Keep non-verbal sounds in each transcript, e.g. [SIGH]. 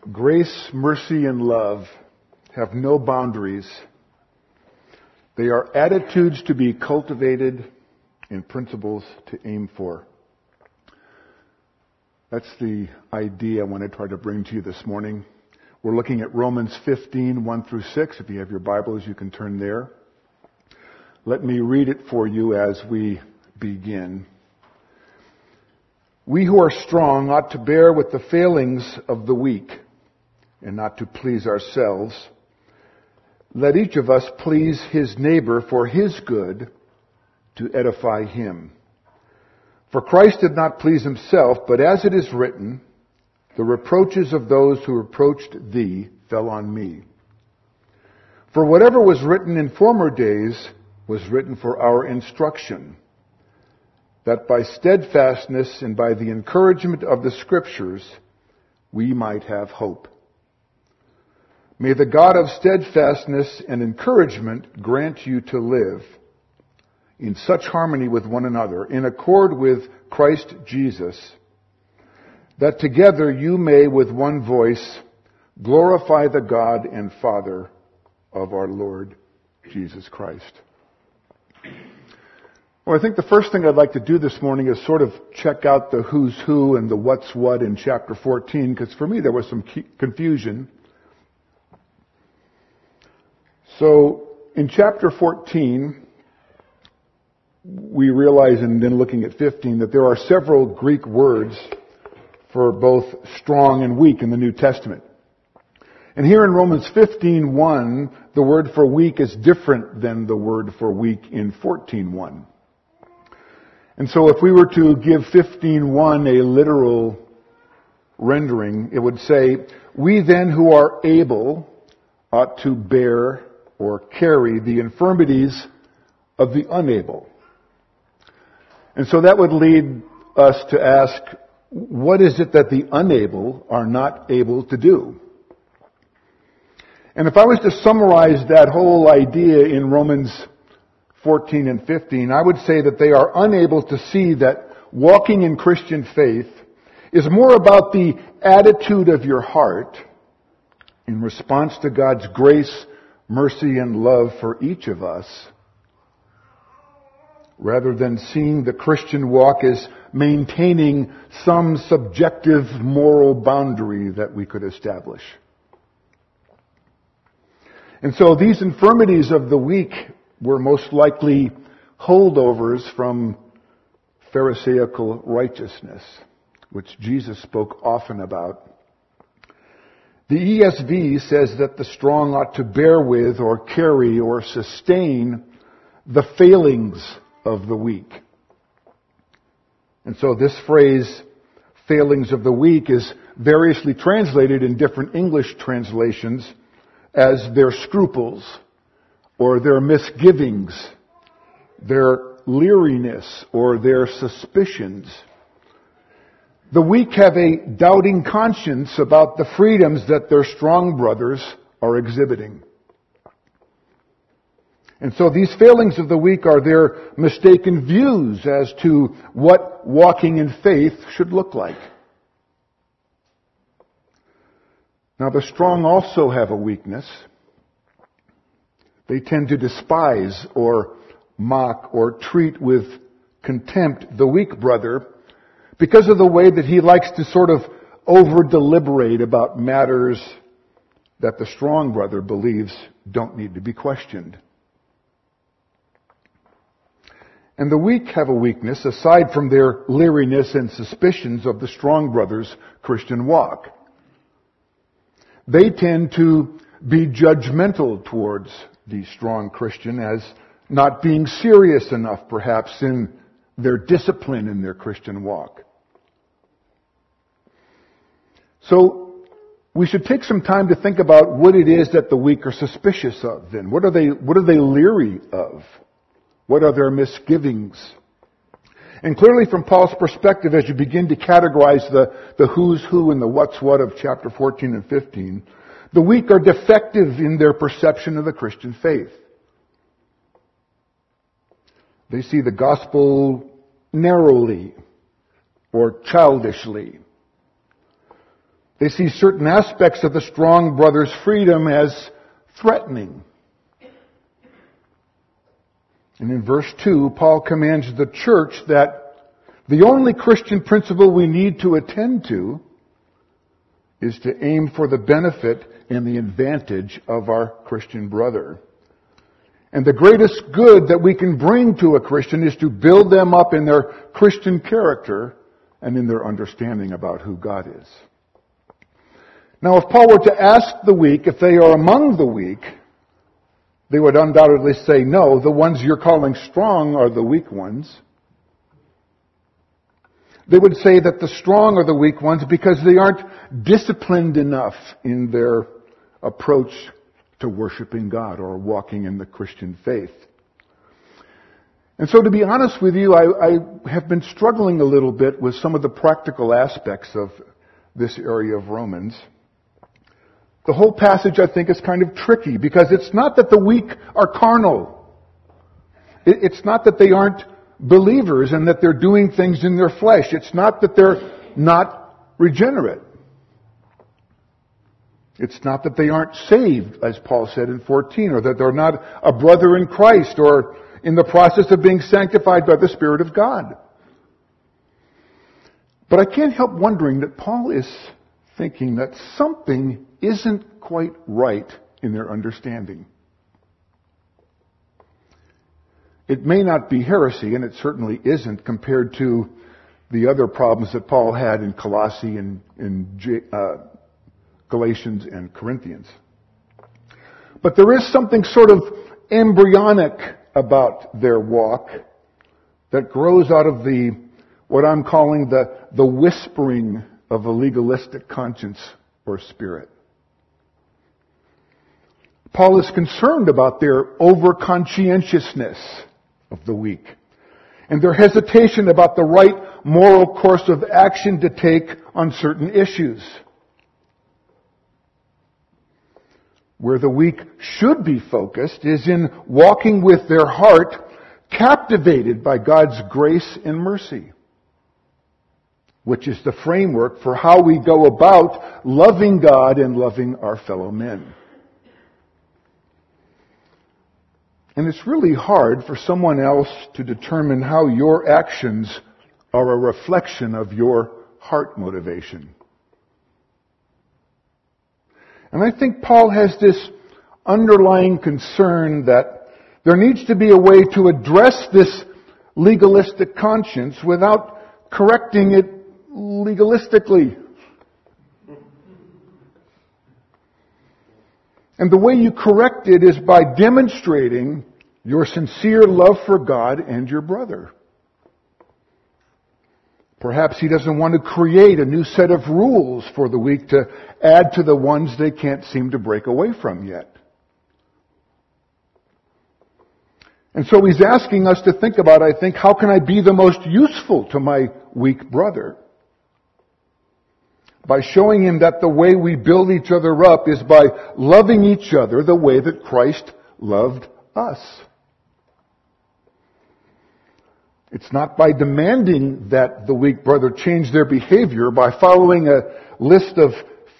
Grace, mercy, and love have no boundaries. They are attitudes to be cultivated and principles to aim for. That's the idea I want to try to bring to you this morning. We're looking at Romans 15, 1 through 6. If you have your Bibles, you can turn there. Let me read it for you as we begin. We who are strong ought to bear with the failings of the weak and not to please ourselves. Let each of us please his neighbor for his good to edify him. For Christ did not please himself, but as it is written, the reproaches of those who reproached thee fell on me. For whatever was written in former days was written for our instruction, that by steadfastness and by the encouragement of the scriptures we might have hope. May the God of steadfastness and encouragement grant you to live in such harmony with one another, in accord with Christ Jesus, that together you may with one voice glorify the God and Father of our Lord Jesus Christ. Well, I think the first thing I'd like to do this morning is sort of check out the who's who and the what's what in chapter 14, because for me there was some confusion. So, in chapter 14, we realize, and then looking at 15, that there are several Greek words for both strong and weak in the New Testament. And here in Romans 15:1, the word for weak is different than the word for weak in 14:1. And so if we were to give 15:1 a literal rendering, it would say, "We then who are able ought to bear or carry the infirmities of the unable. And so that would lead us to ask, what is it that the unable are not able to do? And if I was to summarize that whole idea in Romans 14 and 15, I would say that they are unable to see that walking in Christian faith is more about the attitude of your heart in response to God's grace mercy and love for each of us, rather than seeing the Christian walk as maintaining some subjective moral boundary that we could establish. And so these infirmities of the weak were most likely holdovers from Pharisaical righteousness, which Jesus spoke often about the ESV says that the strong ought to bear with or carry or sustain the failings of the weak. And so this phrase, failings of the weak, is variously translated in different English translations as their scruples or their misgivings, their leeriness or their suspicions. The weak have a doubting conscience about the freedoms that their strong brothers are exhibiting. And so these failings of the weak are their mistaken views as to what walking in faith should look like. Now the strong also have a weakness. They tend to despise or mock or treat with contempt the weak brother because of the way that he likes to sort of over deliberate about matters that the strong brother believes don't need to be questioned. And the weak have a weakness aside from their leeriness and suspicions of the strong brother's Christian walk. They tend to be judgmental towards the strong Christian as not being serious enough perhaps in their discipline in their Christian walk. So we should take some time to think about what it is that the weak are suspicious of then. What are they, what are they leery of? What are their misgivings? And clearly from Paul's perspective, as you begin to categorize the, the who's who and the what's what of chapter 14 and 15, the weak are defective in their perception of the Christian faith. They see the gospel narrowly or childishly. They see certain aspects of the strong brother's freedom as threatening. And in verse 2, Paul commands the church that the only Christian principle we need to attend to is to aim for the benefit and the advantage of our Christian brother. And the greatest good that we can bring to a Christian is to build them up in their Christian character and in their understanding about who God is. Now, if Paul were to ask the weak if they are among the weak, they would undoubtedly say, no, the ones you're calling strong are the weak ones. They would say that the strong are the weak ones because they aren't disciplined enough in their approach to worshiping God or walking in the Christian faith. And so to be honest with you, I, I, have been struggling a little bit with some of the practical aspects of this area of Romans. The whole passage I think is kind of tricky because it's not that the weak are carnal. It's not that they aren't believers and that they're doing things in their flesh. It's not that they're not regenerate. It's not that they aren't saved, as Paul said in 14, or that they're not a brother in Christ or in the process of being sanctified by the Spirit of God. But I can't help wondering that Paul is thinking that something isn't quite right in their understanding. It may not be heresy, and it certainly isn't compared to the other problems that Paul had in Colossae and uh, Galatians and Corinthians. But there is something sort of embryonic about their walk that grows out of the, what I'm calling the, the whispering of a legalistic conscience or spirit. Paul is concerned about their over-conscientiousness of the weak and their hesitation about the right moral course of action to take on certain issues. Where the weak should be focused is in walking with their heart captivated by God's grace and mercy, which is the framework for how we go about loving God and loving our fellow men. And it's really hard for someone else to determine how your actions are a reflection of your heart motivation. And I think Paul has this underlying concern that there needs to be a way to address this legalistic conscience without correcting it legalistically. And the way you correct it is by demonstrating your sincere love for God and your brother. Perhaps he doesn't want to create a new set of rules for the weak to add to the ones they can't seem to break away from yet. And so he's asking us to think about, I think, how can I be the most useful to my weak brother? By showing him that the way we build each other up is by loving each other the way that Christ loved us. It's not by demanding that the weak brother change their behavior by following a list of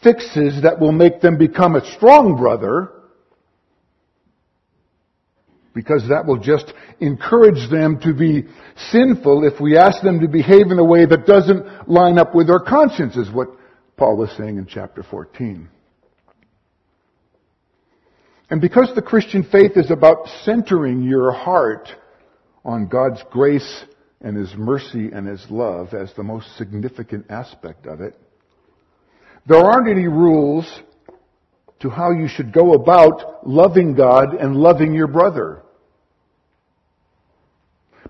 fixes that will make them become a strong brother, because that will just encourage them to be sinful if we ask them to behave in a way that doesn't line up with their consciences, what Paul was saying in chapter 14. And because the Christian faith is about centering your heart on God's grace and His mercy and His love as the most significant aspect of it. There aren't any rules to how you should go about loving God and loving your brother.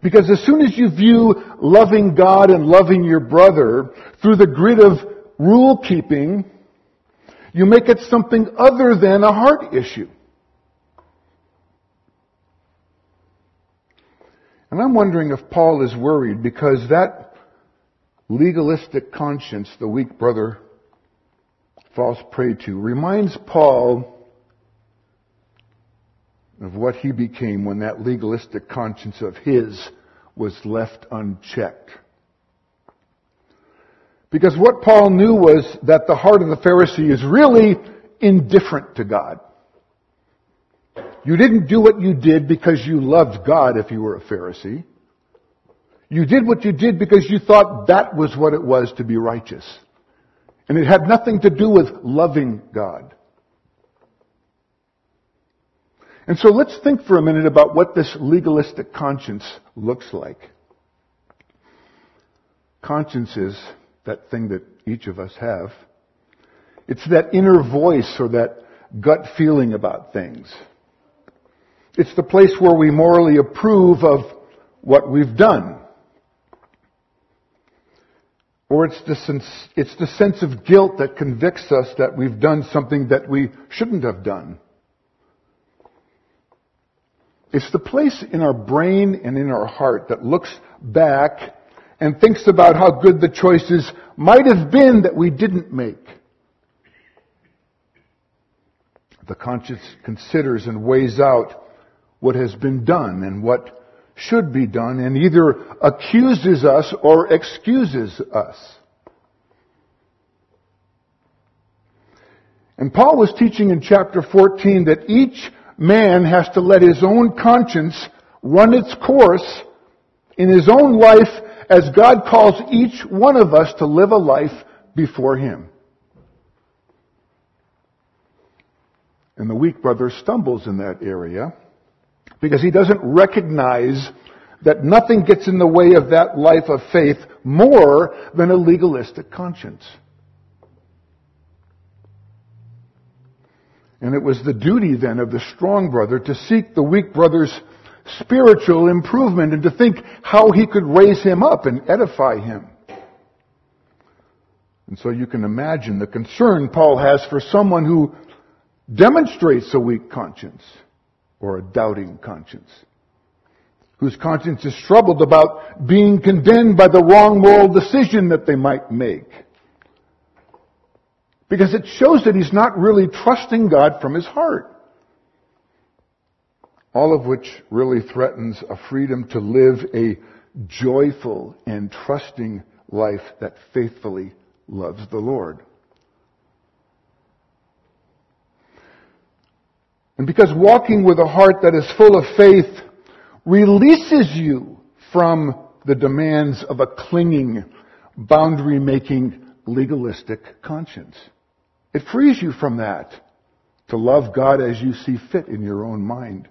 Because as soon as you view loving God and loving your brother through the grid of rule keeping, you make it something other than a heart issue. And I'm wondering if Paul is worried because that legalistic conscience the weak brother falls prey to reminds Paul of what he became when that legalistic conscience of his was left unchecked. Because what Paul knew was that the heart of the Pharisee is really indifferent to God. You didn't do what you did because you loved God if you were a Pharisee. You did what you did because you thought that was what it was to be righteous. And it had nothing to do with loving God. And so let's think for a minute about what this legalistic conscience looks like. Conscience is that thing that each of us have. It's that inner voice or that gut feeling about things. It's the place where we morally approve of what we've done. Or it's the, sense, it's the sense of guilt that convicts us that we've done something that we shouldn't have done. It's the place in our brain and in our heart that looks back and thinks about how good the choices might have been that we didn't make. The conscience considers and weighs out what has been done and what should be done and either accuses us or excuses us. And Paul was teaching in chapter 14 that each man has to let his own conscience run its course in his own life as God calls each one of us to live a life before him. And the weak brother stumbles in that area because he doesn't recognize that nothing gets in the way of that life of faith more than a legalistic conscience. And it was the duty then of the strong brother to seek the weak brother's spiritual improvement and to think how he could raise him up and edify him. And so you can imagine the concern Paul has for someone who demonstrates a weak conscience or a doubting conscience, whose conscience is troubled about being condemned by the wrong moral decision that they might make. Because it shows that he's not really trusting God from his heart. All of which really threatens a freedom to live a joyful and trusting life that faithfully loves the Lord. And because walking with a heart that is full of faith releases you from the demands of a clinging, boundary making, legalistic conscience. It frees you from that to love God as you see fit in your own mind.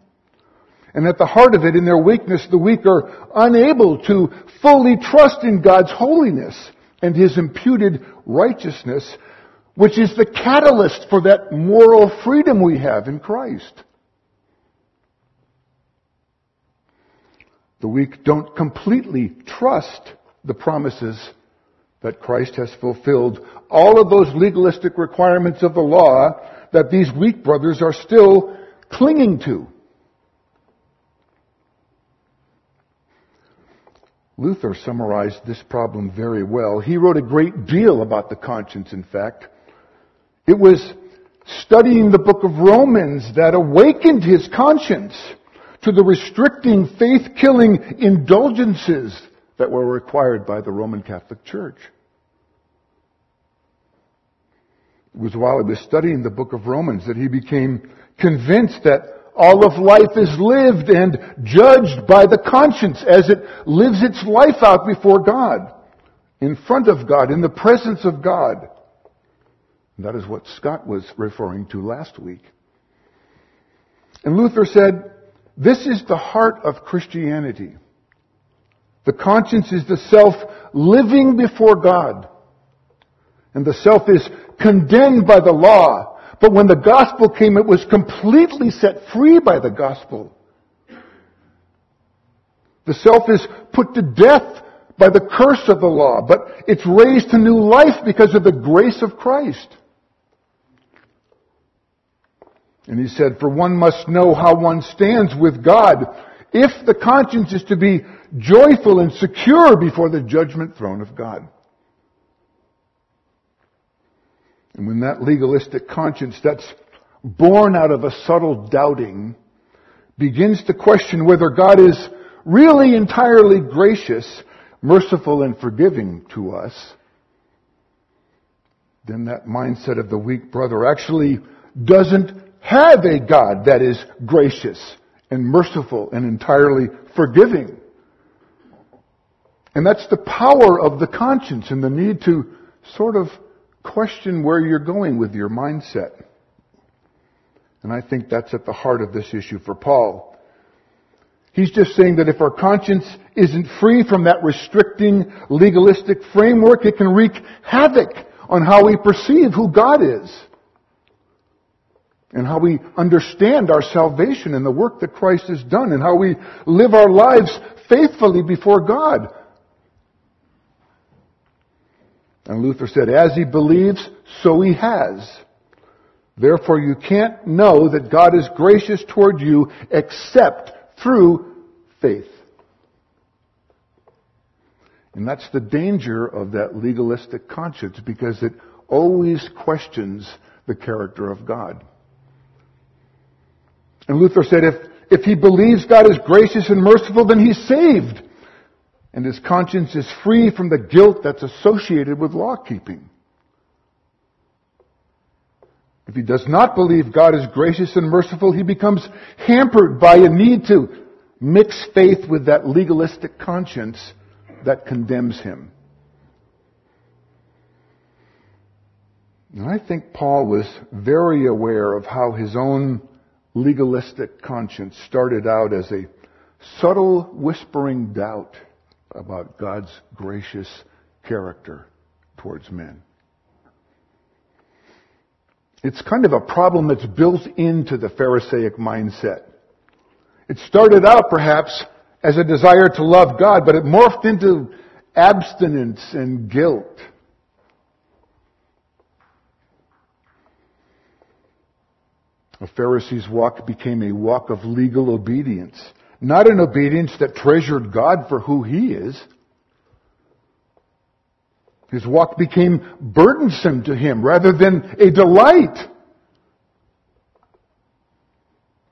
And at the heart of it, in their weakness, the weak are unable to fully trust in God's holiness and His imputed righteousness which is the catalyst for that moral freedom we have in Christ. The weak don't completely trust the promises that Christ has fulfilled. All of those legalistic requirements of the law that these weak brothers are still clinging to. Luther summarized this problem very well. He wrote a great deal about the conscience, in fact. It was studying the book of Romans that awakened his conscience to the restricting, faith-killing indulgences that were required by the Roman Catholic Church. It was while he was studying the book of Romans that he became convinced that all of life is lived and judged by the conscience as it lives its life out before God, in front of God, in the presence of God. That is what Scott was referring to last week. And Luther said, this is the heart of Christianity. The conscience is the self living before God. And the self is condemned by the law. But when the gospel came, it was completely set free by the gospel. The self is put to death by the curse of the law, but it's raised to new life because of the grace of Christ. And he said, for one must know how one stands with God if the conscience is to be joyful and secure before the judgment throne of God. And when that legalistic conscience that's born out of a subtle doubting begins to question whether God is really entirely gracious, merciful, and forgiving to us, then that mindset of the weak brother actually doesn't have a God that is gracious and merciful and entirely forgiving. And that's the power of the conscience and the need to sort of question where you're going with your mindset. And I think that's at the heart of this issue for Paul. He's just saying that if our conscience isn't free from that restricting legalistic framework, it can wreak havoc on how we perceive who God is and how we understand our salvation and the work that Christ has done and how we live our lives faithfully before God. And Luther said, as he believes, so he has. Therefore you can't know that God is gracious toward you except through faith. And that's the danger of that legalistic conscience because it always questions the character of God. And Luther said if, if he believes God is gracious and merciful, then he's saved. And his conscience is free from the guilt that's associated with law keeping. If he does not believe God is gracious and merciful, he becomes hampered by a need to mix faith with that legalistic conscience that condemns him. And I think Paul was very aware of how his own legalistic conscience started out as a subtle whispering doubt about God's gracious character towards men. It's kind of a problem that's built into the Pharisaic mindset. It started out perhaps as a desire to love God, but it morphed into abstinence and guilt. A Pharisee's walk became a walk of legal obedience. Not an obedience that treasured God for who He is. His walk became burdensome to him rather than a delight.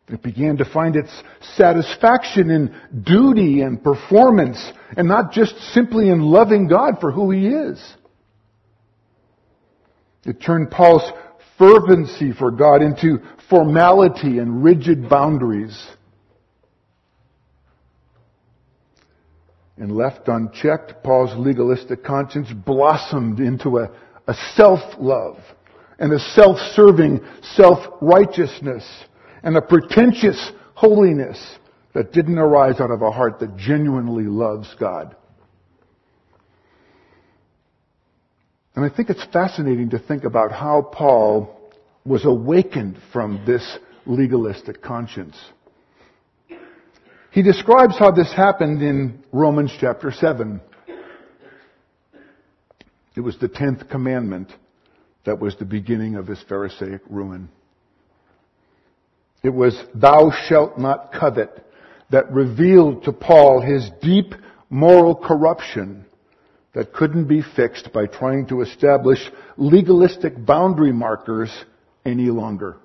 It began to find its satisfaction in duty and performance and not just simply in loving God for who He is. It turned Paul's fervency for God into formality and rigid boundaries. And left unchecked, Paul's legalistic conscience blossomed into a, a self-love and a self-serving self-righteousness and a pretentious holiness that didn't arise out of a heart that genuinely loves God. And I think it's fascinating to think about how Paul was awakened from this legalistic conscience. He describes how this happened in Romans chapter 7. It was the tenth commandment that was the beginning of his Pharisaic ruin. It was, thou shalt not covet, that revealed to Paul his deep moral corruption that couldn't be fixed by trying to establish legalistic boundary markers any longer.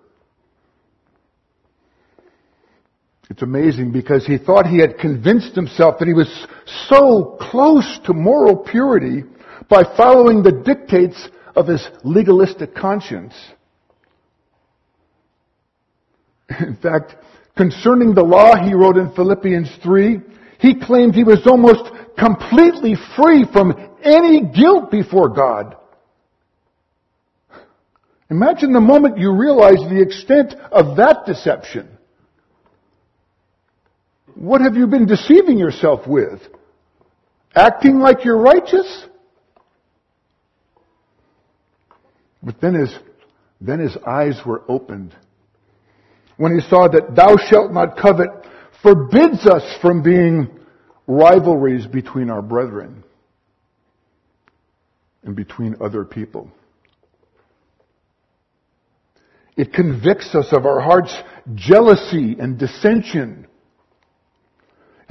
It's amazing because he thought he had convinced himself that he was so close to moral purity by following the dictates of his legalistic conscience. [LAUGHS] In fact, concerning the law, he wrote in Philippians 3, he claimed he was almost completely free from any guilt before God. Imagine the moment you realize the extent of that deception. What have you been deceiving yourself with? Acting like you're righteous? But then his, then his eyes were opened. When he saw that thou shalt not covet forbids us from being rivalries between our brethren and between other people. It convicts us of our heart's jealousy and dissension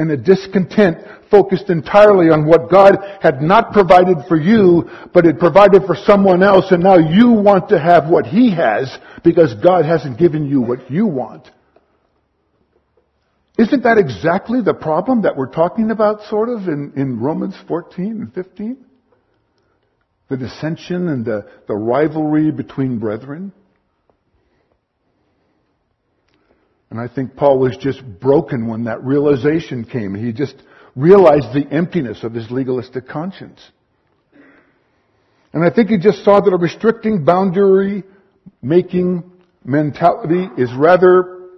and a discontent focused entirely on what God had not provided for you, but had provided for someone else, and now you want to have what He has because God hasn't given you what you want. Isn't that exactly the problem that we're talking about, sort of, in, in Romans 14 and 15? the dissension and the, the rivalry between brethren. And I think Paul was just broken when that realization came. He just realized the emptiness of his legalistic conscience. And I think he just saw that a restricting boundary making mentality is rather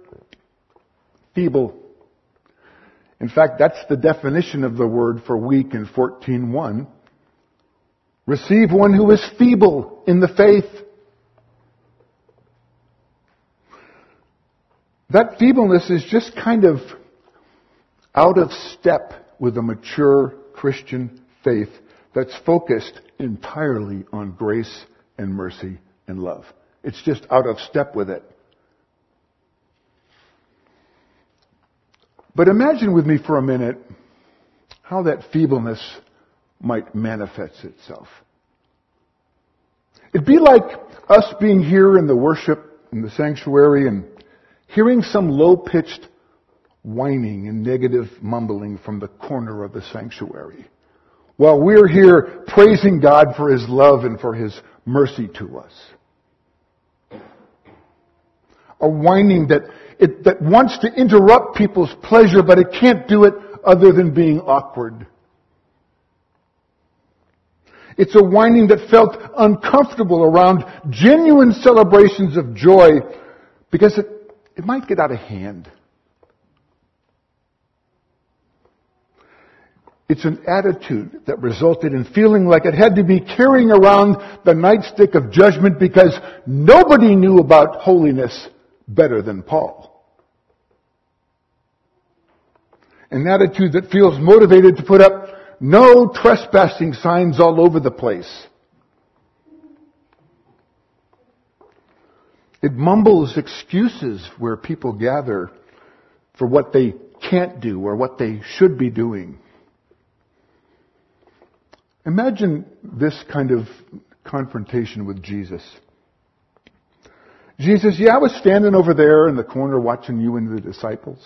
feeble. In fact, that's the definition of the word for weak in 14.1. Receive one who is feeble in the faith. That feebleness is just kind of out of step with a mature Christian faith that's focused entirely on grace and mercy and love. It's just out of step with it. But imagine with me for a minute how that feebleness might manifest itself. It'd be like us being here in the worship in the sanctuary and hearing some low-pitched whining and negative mumbling from the corner of the sanctuary while we're here praising God for His love and for His mercy to us. A whining that it, that wants to interrupt people's pleasure, but it can't do it other than being awkward. It's a whining that felt uncomfortable around genuine celebrations of joy because it, it might get out of hand. It's an attitude that resulted in feeling like it had to be carrying around the nightstick of judgment because nobody knew about holiness better than Paul. An attitude that feels motivated to put up no trespassing signs all over the place. It mumbles excuses where people gather for what they can't do or what they should be doing. Imagine this kind of confrontation with Jesus. Jesus, yeah, I was standing over there in the corner watching you and the disciples.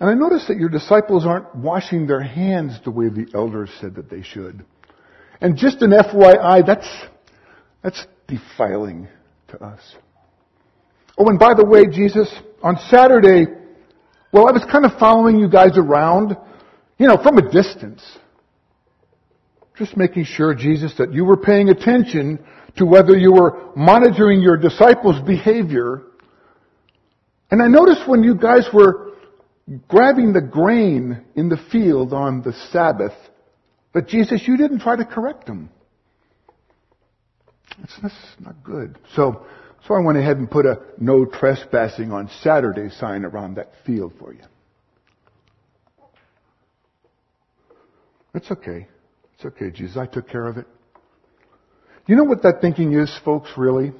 And I noticed that your disciples aren't washing their hands the way the elders said that they should. And just an FYI, that's, that's defiling to us. Oh, and by the way, Jesus, on Saturday, well, I was kind of following you guys around, you know, from a distance. Just making sure, Jesus, that you were paying attention to whether you were monitoring your disciples' behavior. And I noticed when you guys were grabbing the grain in the field on the Sabbath, that Jesus, you didn't try to correct them. It's, that's not good. So, so I went ahead and put a no trespassing on Saturday sign around that field for you. It's okay. It's okay, Jesus. I took care of it. You know what that thinking is, folks, really?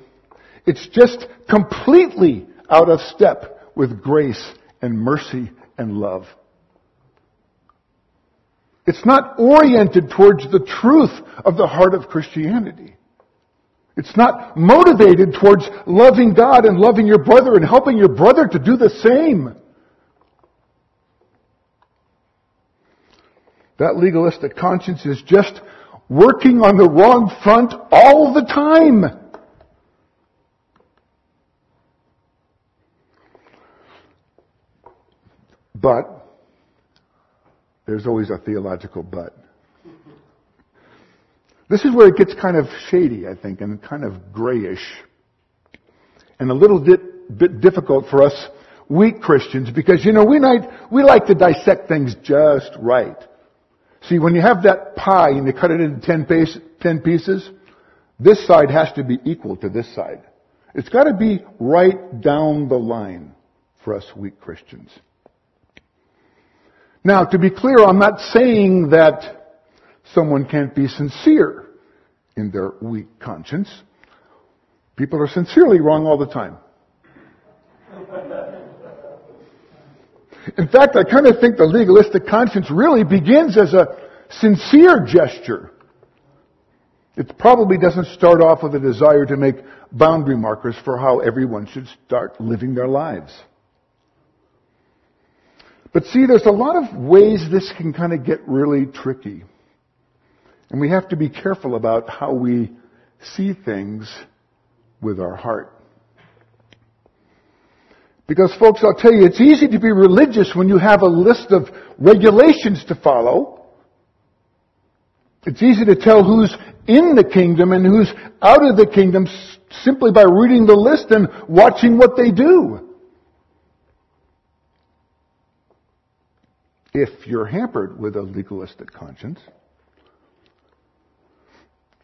It's just completely out of step with grace and mercy and love. It's not oriented towards the truth of the heart of Christianity. It's not motivated towards loving God and loving your brother and helping your brother to do the same. That legalistic conscience is just working on the wrong front all the time. But, there's always a theological but. This is where it gets kind of shady, I think, and kind of grayish. And a little bit, bit difficult for us weak Christians because, you know, we, might, we like to dissect things just right. See, when you have that pie and you cut it into ten, piece, ten pieces, this side has to be equal to this side. It's got to be right down the line for us weak Christians. Now, to be clear, I'm not saying that someone can't be sincere in their weak conscience. People are sincerely wrong all the time. In fact, I kind of think the legalistic conscience really begins as a sincere gesture. It probably doesn't start off with a desire to make boundary markers for how everyone should start living their lives. But see, there's a lot of ways this can kind of get really tricky. And we have to be careful about how we see things with our heart. Because folks, I'll tell you, it's easy to be religious when you have a list of regulations to follow. It's easy to tell who's in the kingdom and who's out of the kingdom simply by reading the list and watching what they do. If you're hampered with a legalistic conscience,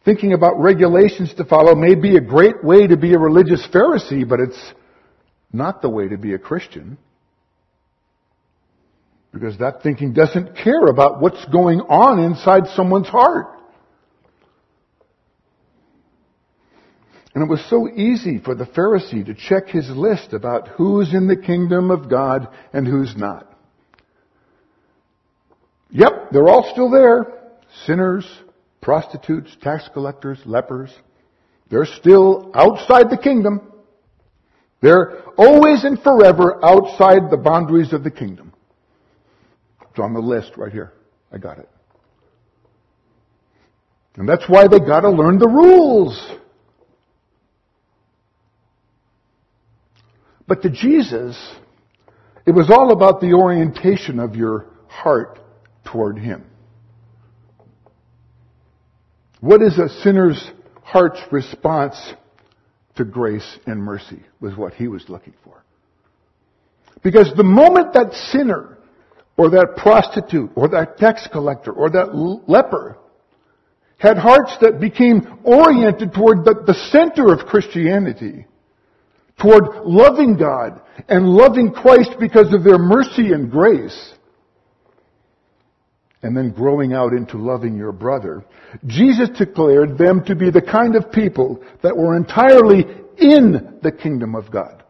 thinking about regulations to follow may be a great way to be a religious Pharisee, but it's not the way to be a Christian. Because that thinking doesn't care about what's going on inside someone's heart. And it was so easy for the Pharisee to check his list about who's in the kingdom of God and who's not. Yep, they're all still there. Sinners, prostitutes, tax collectors, lepers. They're still outside the kingdom. They're always and forever outside the boundaries of the kingdom. It's on the list right here. I got it. And that's why they gotta learn the rules. But to Jesus, it was all about the orientation of your heart toward Him. What is a sinner's heart's response to grace and mercy was what he was looking for. Because the moment that sinner, or that prostitute, or that tax collector, or that leper had hearts that became oriented toward the, the center of Christianity, toward loving God and loving Christ because of their mercy and grace, and then growing out into loving your brother, Jesus declared them to be the kind of people that were entirely in the kingdom of God.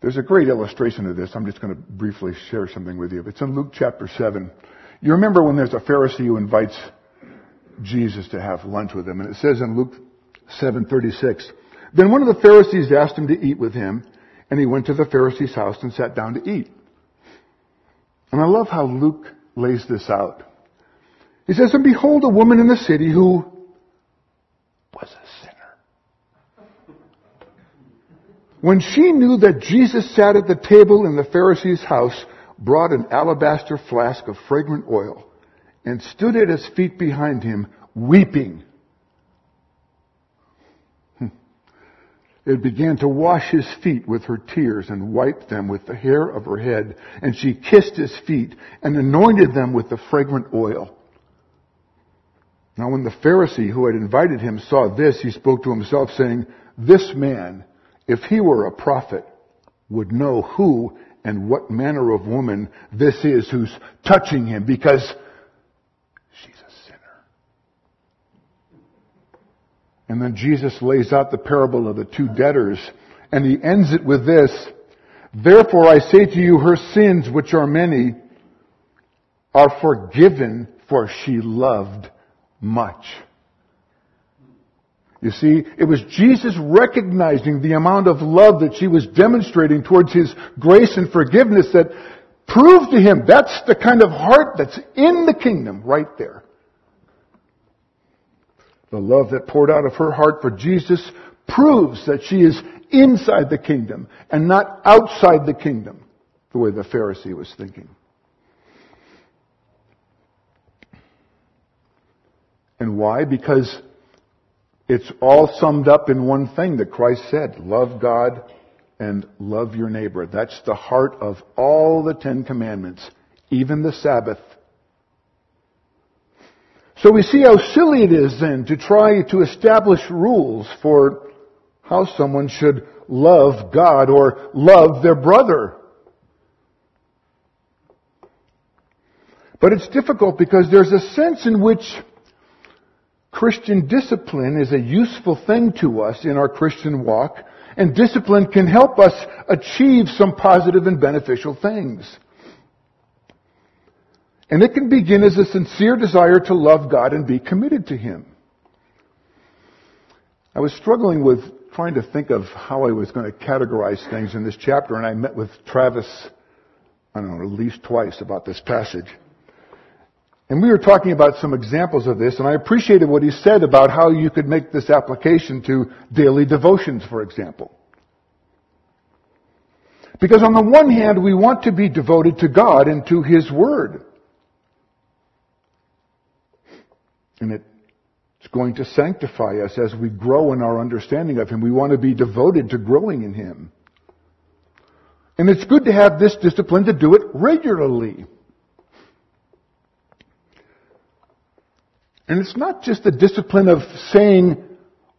There's a great illustration of this. I'm just going to briefly share something with you. It's in Luke chapter 7. You remember when there's a Pharisee who invites Jesus to have lunch with him, and it says in Luke 7:36, then one of the Pharisees asked him to eat with him, and he went to the Pharisee's house and sat down to eat. And I love how Luke lays this out. He says, And behold, a woman in the city who was a sinner. When she knew that Jesus sat at the table in the Pharisee's house, brought an alabaster flask of fragrant oil, and stood at his feet behind him, weeping. And began to wash his feet with her tears and wiped them with the hair of her head. And she kissed his feet and anointed them with the fragrant oil. Now when the Pharisee who had invited him saw this, he spoke to himself saying, this man, if he were a prophet, would know who and what manner of woman this is who's touching him because And then Jesus lays out the parable of the two debtors and he ends it with this. Therefore I say to you, her sins, which are many, are forgiven for she loved much. You see, it was Jesus recognizing the amount of love that she was demonstrating towards his grace and forgiveness that proved to him that's the kind of heart that's in the kingdom right there. The love that poured out of her heart for Jesus proves that she is inside the kingdom and not outside the kingdom, the way the Pharisee was thinking. And why? Because it's all summed up in one thing that Christ said. Love God and love your neighbor. That's the heart of all the Ten Commandments, even the Sabbath so we see how silly it is then to try to establish rules for how someone should love God or love their brother. But it's difficult because there's a sense in which Christian discipline is a useful thing to us in our Christian walk, and discipline can help us achieve some positive and beneficial things. And it can begin as a sincere desire to love God and be committed to Him. I was struggling with trying to think of how I was going to categorize things in this chapter, and I met with Travis, I don't know, at least twice about this passage. And we were talking about some examples of this, and I appreciated what he said about how you could make this application to daily devotions, for example. Because on the one hand, we want to be devoted to God and to His Word. And it's going to sanctify us as we grow in our understanding of Him. We want to be devoted to growing in Him. And it's good to have this discipline to do it regularly. And it's not just the discipline of saying,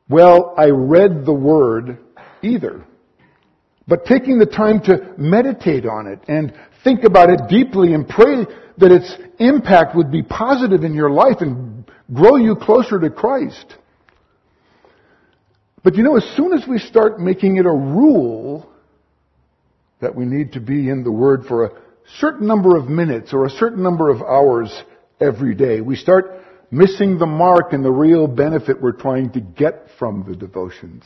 well, I read the Word either. But taking the time to meditate on it and think about it deeply and pray that its impact would be positive in your life and grow you closer to Christ. But you know, as soon as we start making it a rule that we need to be in the Word for a certain number of minutes or a certain number of hours every day, we start missing the mark and the real benefit we're trying to get from the devotions.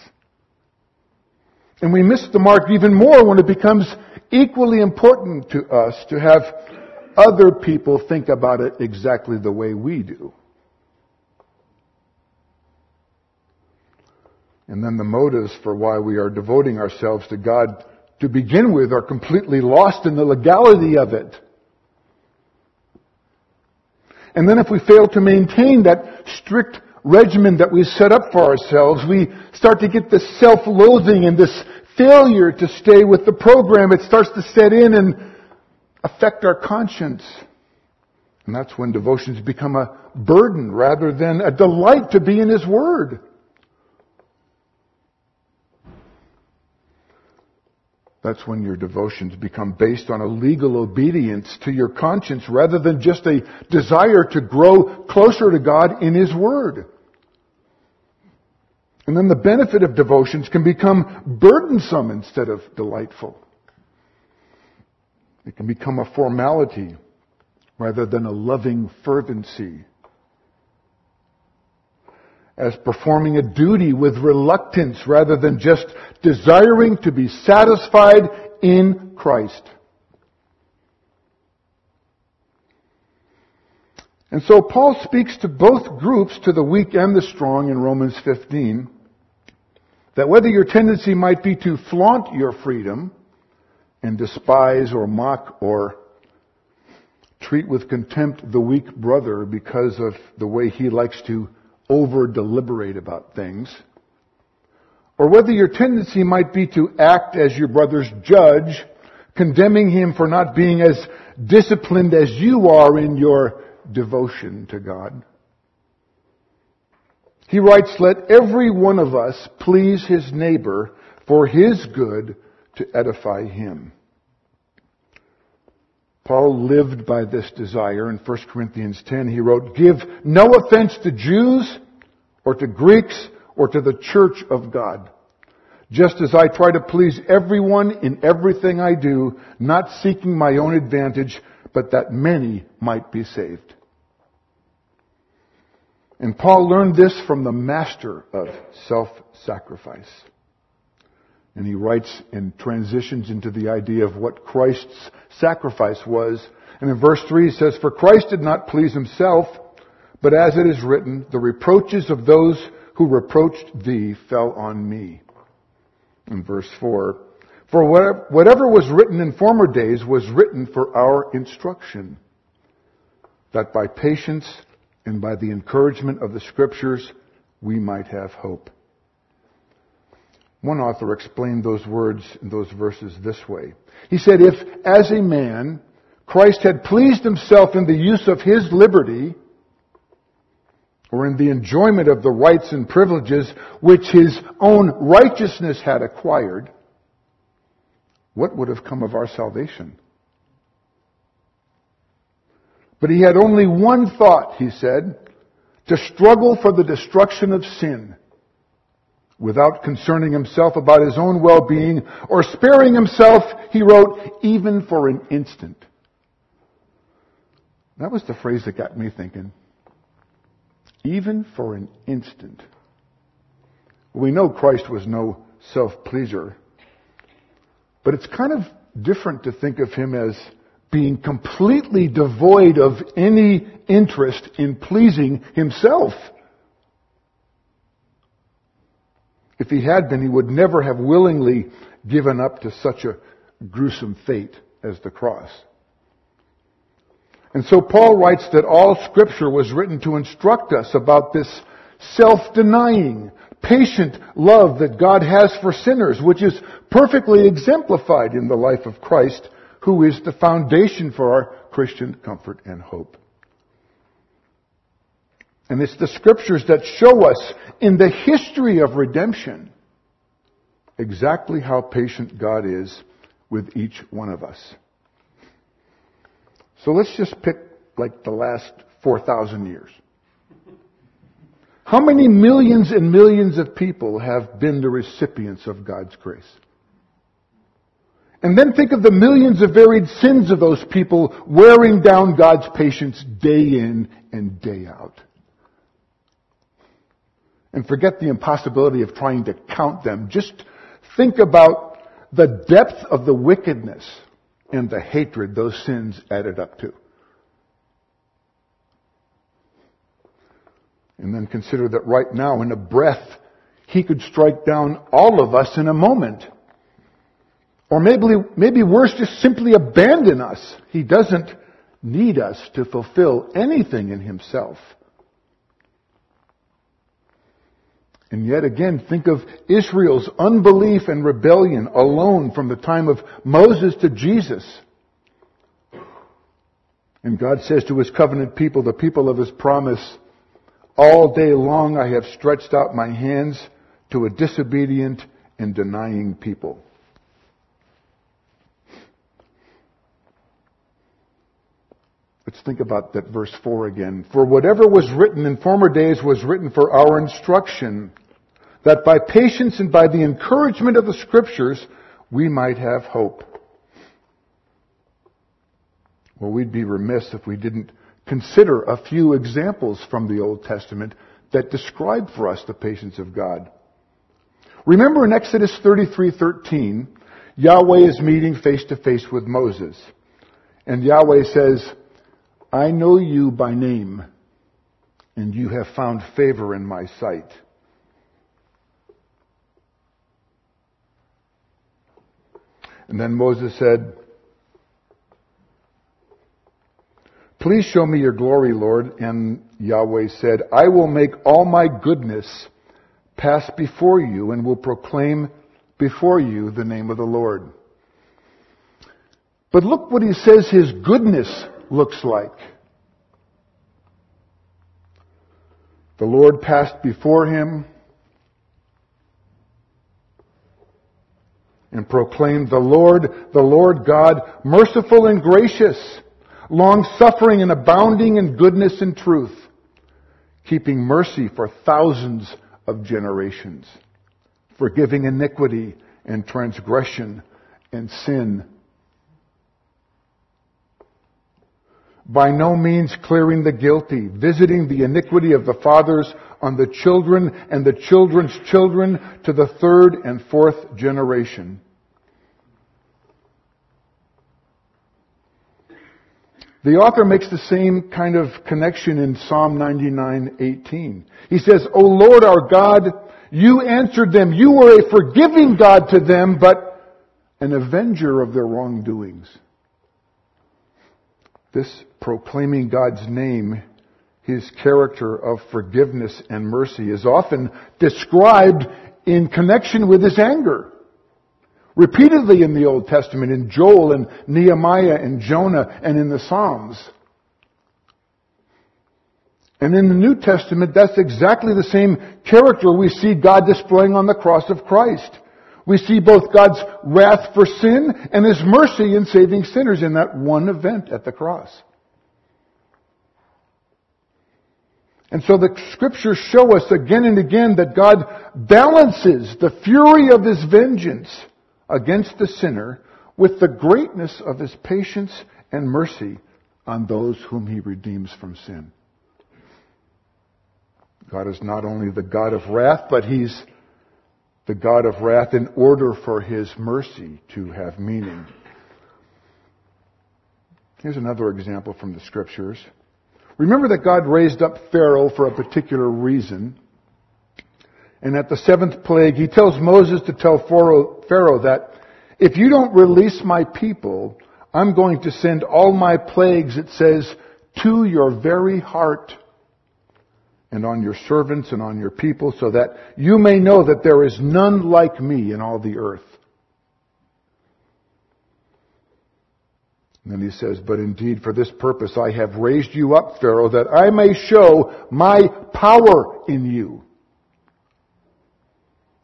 And we miss the mark even more when it becomes equally important to us to have other people think about it exactly the way we do. And then the motives for why we are devoting ourselves to God to begin with are completely lost in the legality of it. And then if we fail to maintain that strict regimen that we set up for ourselves, we start to get this self-loathing and this failure to stay with the program. It starts to set in and affect our conscience. And that's when devotions become a burden rather than a delight to be in His Word. That's when your devotions become based on a legal obedience to your conscience rather than just a desire to grow closer to God in His Word. And then the benefit of devotions can become burdensome instead of delightful. It can become a formality rather than a loving fervency. As performing a duty with reluctance rather than just desiring to be satisfied in Christ. And so Paul speaks to both groups, to the weak and the strong in Romans 15. That whether your tendency might be to flaunt your freedom and despise or mock or treat with contempt the weak brother because of the way he likes to over deliberate about things, or whether your tendency might be to act as your brother's judge, condemning him for not being as disciplined as you are in your devotion to God. He writes, let every one of us please his neighbor for his good to edify him. Paul lived by this desire. In 1 Corinthians 10, he wrote, Give no offense to Jews or to Greeks or to the church of God. Just as I try to please everyone in everything I do, not seeking my own advantage, but that many might be saved. And Paul learned this from the master of self-sacrifice. And he writes and transitions into the idea of what Christ's sacrifice was. And in verse 3 he says, For Christ did not please himself, but as it is written, the reproaches of those who reproached thee fell on me. In verse 4, For whatever was written in former days was written for our instruction, that by patience and by the encouragement of the scriptures, we might have hope. One author explained those words in those verses this way. He said, if as a man, Christ had pleased himself in the use of his liberty, or in the enjoyment of the rights and privileges which his own righteousness had acquired, what would have come of our salvation? But he had only one thought, he said, to struggle for the destruction of sin without concerning himself about his own well-being or sparing himself, he wrote, even for an instant. That was the phrase that got me thinking. Even for an instant. We know Christ was no self-pleaser. But it's kind of different to think of him as being completely devoid of any interest in pleasing himself. If he had been, he would never have willingly given up to such a gruesome fate as the cross. And so Paul writes that all scripture was written to instruct us about this self-denying, patient love that God has for sinners, which is perfectly exemplified in the life of Christ, who is the foundation for our Christian comfort and hope. And it's the scriptures that show us in the history of redemption exactly how patient God is with each one of us. So let's just pick like the last 4,000 years. How many millions and millions of people have been the recipients of God's grace? And then think of the millions of varied sins of those people wearing down God's patience day in and day out. And forget the impossibility of trying to count them. Just think about the depth of the wickedness and the hatred those sins added up to. And then consider that right now, in a breath, He could strike down all of us in a moment. Or maybe, maybe worse, just simply abandon us. He doesn't need us to fulfill anything in Himself. And yet again, think of Israel's unbelief and rebellion alone from the time of Moses to Jesus. And God says to His covenant people, the people of His promise, all day long I have stretched out my hands to a disobedient and denying people. Let's think about that verse 4 again. For whatever was written in former days was written for our instruction, that by patience and by the encouragement of the scriptures we might have hope. Well, we'd be remiss if we didn't consider a few examples from the Old Testament that describe for us the patience of God. Remember in Exodus 33:13, Yahweh is meeting face to face with Moses. And Yahweh says, "I know you by name, and you have found favor in my sight." And then Moses said, Please show me your glory, Lord. And Yahweh said, I will make all my goodness pass before you and will proclaim before you the name of the Lord. But look what he says his goodness looks like. The Lord passed before him and proclaimed, the Lord, the Lord God, merciful and gracious, long suffering and abounding in goodness and truth, keeping mercy for thousands of generations, forgiving iniquity and transgression and sin. By no means clearing the guilty, visiting the iniquity of the fathers on the children and the children's children to the third and fourth generation. The author makes the same kind of connection in Psalm 99:18. He says, "O Lord our God, you answered them. You were a forgiving God to them, but an avenger of their wrongdoings." This proclaiming God's name, his character of forgiveness and mercy is often described in connection with his anger. Repeatedly in the Old Testament, in Joel and Nehemiah and Jonah and in the Psalms. And in the New Testament, that's exactly the same character we see God displaying on the cross of Christ. We see both God's wrath for sin and His mercy in saving sinners in that one event at the cross. And so the scriptures show us again and again that God balances the fury of His vengeance against the sinner with the greatness of his patience and mercy on those whom he redeems from sin. God is not only the God of wrath, but he's the God of wrath in order for his mercy to have meaning. Here's another example from the scriptures. Remember that God raised up Pharaoh for a particular reason. And at the seventh plague, he tells Moses to tell Pharaoh that if you don't release my people, I'm going to send all my plagues, it says, to your very heart and on your servants and on your people so that you may know that there is none like me in all the earth. And then he says, But indeed for this purpose I have raised you up, Pharaoh, that I may show my power in you.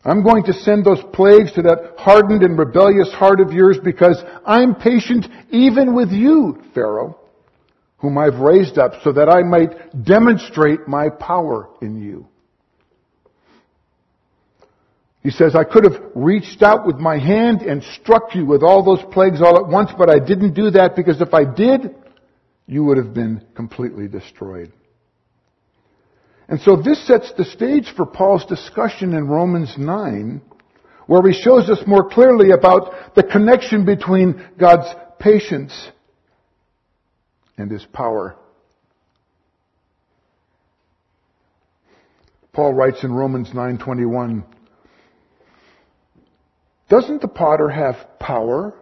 I'm going to send those plagues to that hardened and rebellious heart of yours because I'm patient even with you, Pharaoh whom I've raised up so that I might demonstrate my power in you. He says, I could have reached out with my hand and struck you with all those plagues all at once, but I didn't do that because if I did, you would have been completely destroyed. And so this sets the stage for Paul's discussion in Romans 9, where he shows us more clearly about the connection between God's patience and his power. Paul writes in Romans 9:21, doesn't the potter have power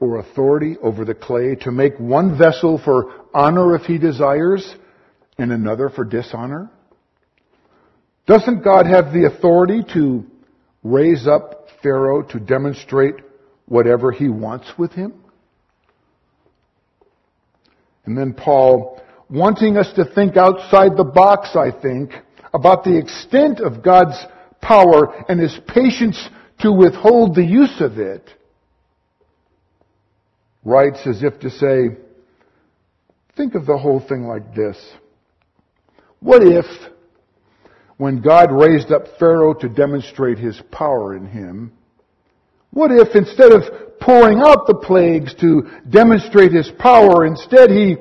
or authority over the clay to make one vessel for honor if he desires and another for dishonor? Doesn't God have the authority to raise up Pharaoh to demonstrate whatever he wants with him? And then Paul, wanting us to think outside the box, I think, about the extent of God's power and his patience to withhold the use of it, writes as if to say, think of the whole thing like this. What if, when God raised up Pharaoh to demonstrate his power in him, what if instead of pouring out the plagues to demonstrate his power, instead he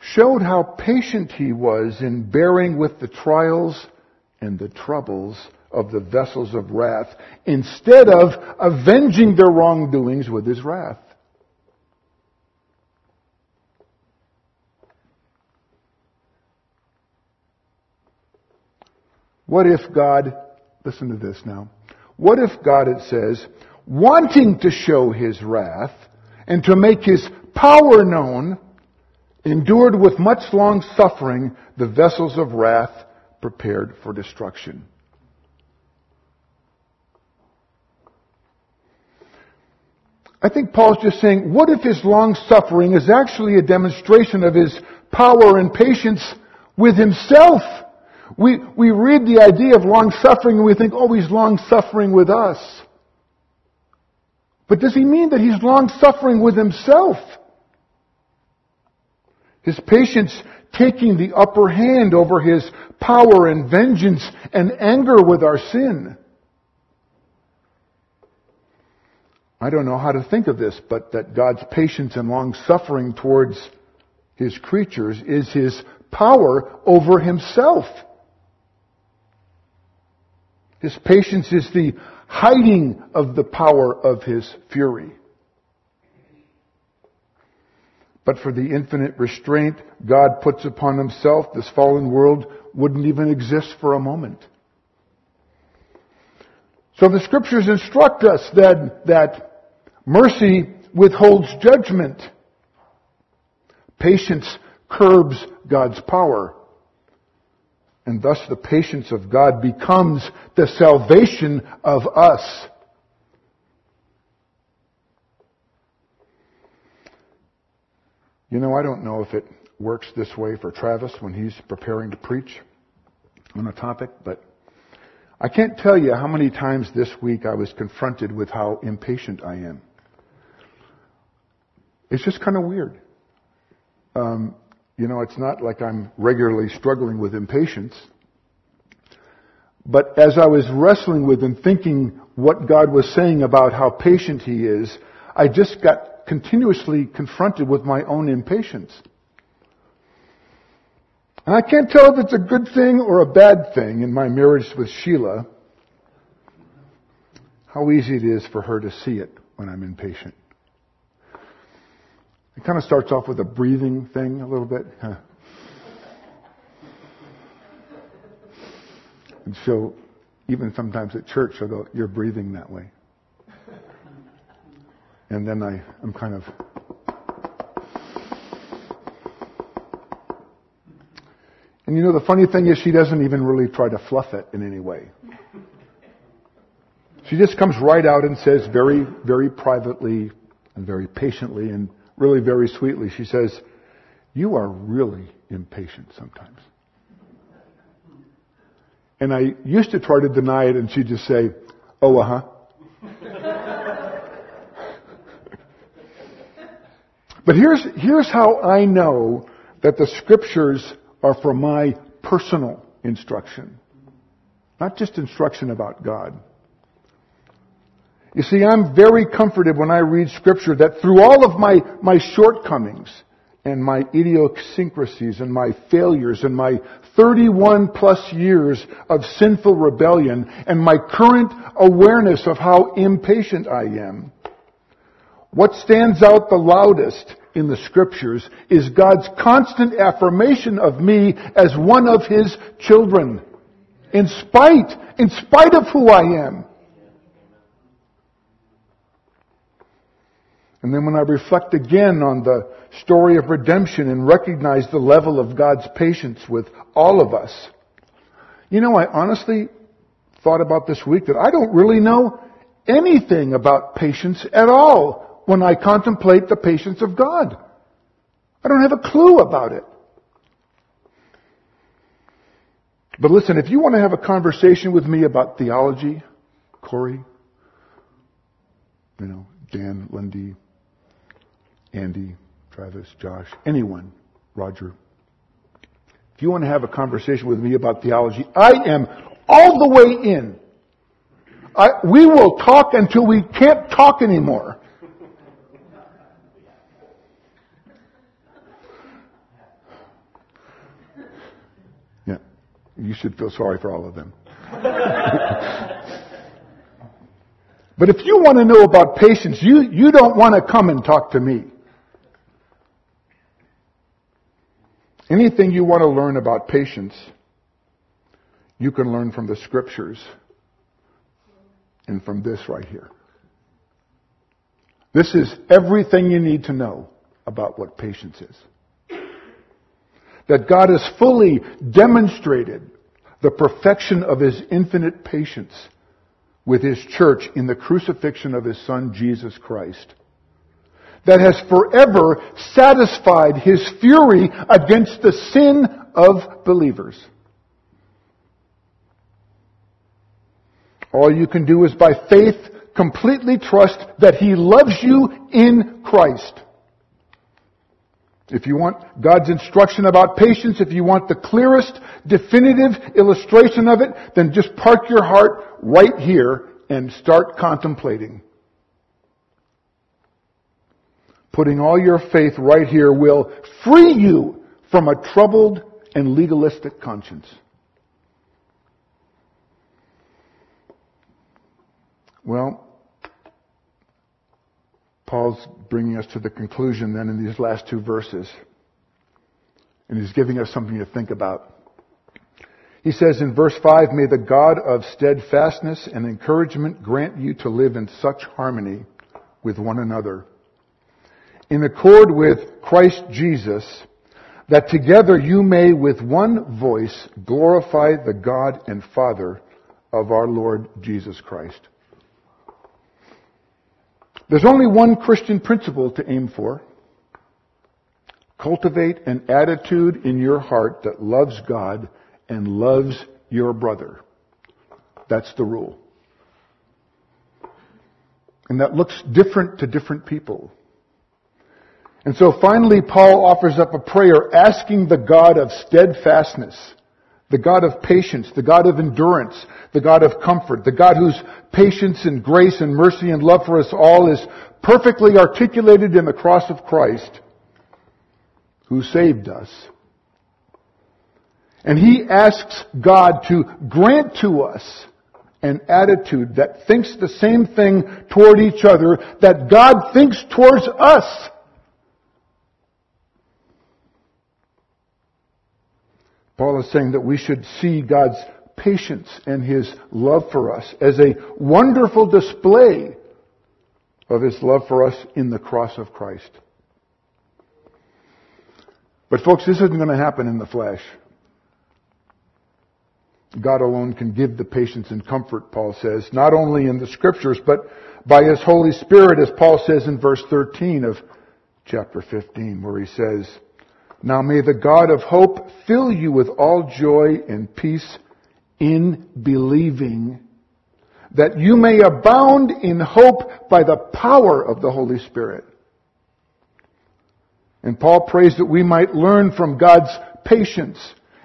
showed how patient he was in bearing with the trials and the troubles of the vessels of wrath instead of avenging their wrongdoings with his wrath? What if God, listen to this now, what if God, it says, wanting to show his wrath and to make his power known, endured with much long suffering the vessels of wrath prepared for destruction. I think Paul's just saying, what if his long suffering is actually a demonstration of his power and patience with himself? We, we read the idea of long suffering and we think, oh, he's long suffering with us. But does he mean that he's long suffering with himself? His patience taking the upper hand over his power and vengeance and anger with our sin. I don't know how to think of this, but that God's patience and long suffering towards his creatures is his power over himself. His patience is the hiding of the power of his fury. But for the infinite restraint God puts upon himself, this fallen world wouldn't even exist for a moment. So the scriptures instruct us that, that mercy withholds judgment. Patience curbs God's power. And thus the patience of God becomes the salvation of us. You know, I don't know if it works this way for Travis when he's preparing to preach on a topic, but I can't tell you how many times this week I was confronted with how impatient I am. It's just kind of weird. Um, you know, it's not like I'm regularly struggling with impatience. But as I was wrestling with and thinking what God was saying about how patient He is, I just got continuously confronted with my own impatience. And I can't tell if it's a good thing or a bad thing in my marriage with Sheila. how easy it is for her to see it when I'm impatient. It kind of starts off with a breathing thing a little bit. And so, even sometimes at church, she'll go, You're breathing that way. And then I, I'm kind of. And you know, the funny thing is, she doesn't even really try to fluff it in any way. She just comes right out and says very, very privately and very patiently and really very sweetly, she says, You are really impatient sometimes. And I used to try to deny it and she'd just say, oh, uh-huh. [LAUGHS] but here's, here's how I know that the scriptures are for my personal instruction. Not just instruction about God. You see, I'm very comforted when I read scripture that through all of my, my shortcomings, and my idiosyncrasies and my failures and my 31 plus years of sinful rebellion and my current awareness of how impatient I am. What stands out the loudest in the scriptures is God's constant affirmation of me as one of His children. In spite, in spite of who I am. And then when I reflect again on the story of redemption and recognize the level of God's patience with all of us, you know, I honestly thought about this week that I don't really know anything about patience at all when I contemplate the patience of God. I don't have a clue about it. But listen, if you want to have a conversation with me about theology, Corey, you know, Dan, Lindy, Andy, Travis, Josh, anyone, Roger. If you want to have a conversation with me about theology, I am all the way in. I, we will talk until we can't talk anymore. Yeah, you should feel sorry for all of them. [LAUGHS] but if you want to know about patience, you, you don't want to come and talk to me. Anything you want to learn about patience, you can learn from the scriptures and from this right here. This is everything you need to know about what patience is. That God has fully demonstrated the perfection of His infinite patience with His church in the crucifixion of His Son, Jesus Christ that has forever satisfied his fury against the sin of believers. All you can do is by faith completely trust that he loves you in Christ. If you want God's instruction about patience, if you want the clearest, definitive illustration of it, then just park your heart right here and start contemplating putting all your faith right here will free you from a troubled and legalistic conscience. Well, Paul's bringing us to the conclusion then in these last two verses. And he's giving us something to think about. He says in verse 5, May the God of steadfastness and encouragement grant you to live in such harmony with one another in accord with Christ Jesus, that together you may with one voice glorify the God and Father of our Lord Jesus Christ. There's only one Christian principle to aim for. Cultivate an attitude in your heart that loves God and loves your brother. That's the rule. And that looks different to different people. And so finally, Paul offers up a prayer asking the God of steadfastness, the God of patience, the God of endurance, the God of comfort, the God whose patience and grace and mercy and love for us all is perfectly articulated in the cross of Christ, who saved us. And he asks God to grant to us an attitude that thinks the same thing toward each other that God thinks towards us. Paul is saying that we should see God's patience and His love for us as a wonderful display of His love for us in the cross of Christ. But folks, this isn't going to happen in the flesh. God alone can give the patience and comfort, Paul says, not only in the scriptures, but by His Holy Spirit, as Paul says in verse 13 of chapter 15, where he says, Now may the God of hope fill you with all joy and peace in believing, that you may abound in hope by the power of the Holy Spirit. And Paul prays that we might learn from God's patience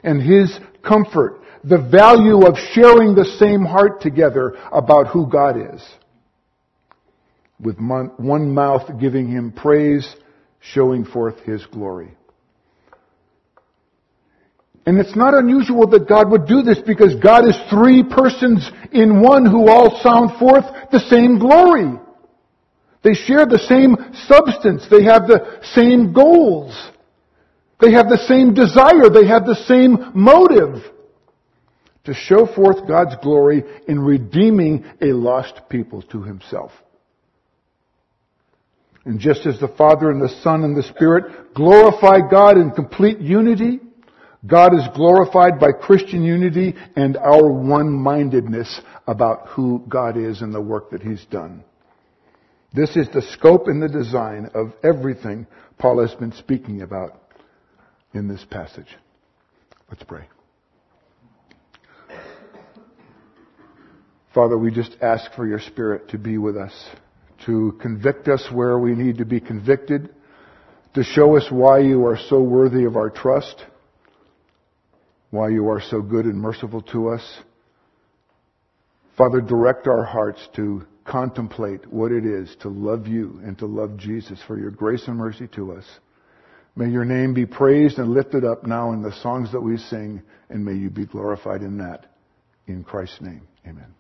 and His comfort the value of sharing the same heart together about who God is. With one mouth giving Him praise, showing forth His glory. And it's not unusual that God would do this because God is three persons in one who all sound forth the same glory. They share the same substance. They have the same goals. They have the same desire. They have the same motive to show forth God's glory in redeeming a lost people to himself. And just as the Father and the Son and the Spirit glorify God in complete unity, God is glorified by Christian unity and our one-mindedness about who God is and the work that He's done. This is the scope and the design of everything Paul has been speaking about in this passage. Let's pray. Father, we just ask for your Spirit to be with us, to convict us where we need to be convicted, to show us why you are so worthy of our trust, why you are so good and merciful to us. Father, direct our hearts to contemplate what it is to love you and to love Jesus for your grace and mercy to us. May your name be praised and lifted up now in the songs that we sing, and may you be glorified in that. In Christ's name, amen.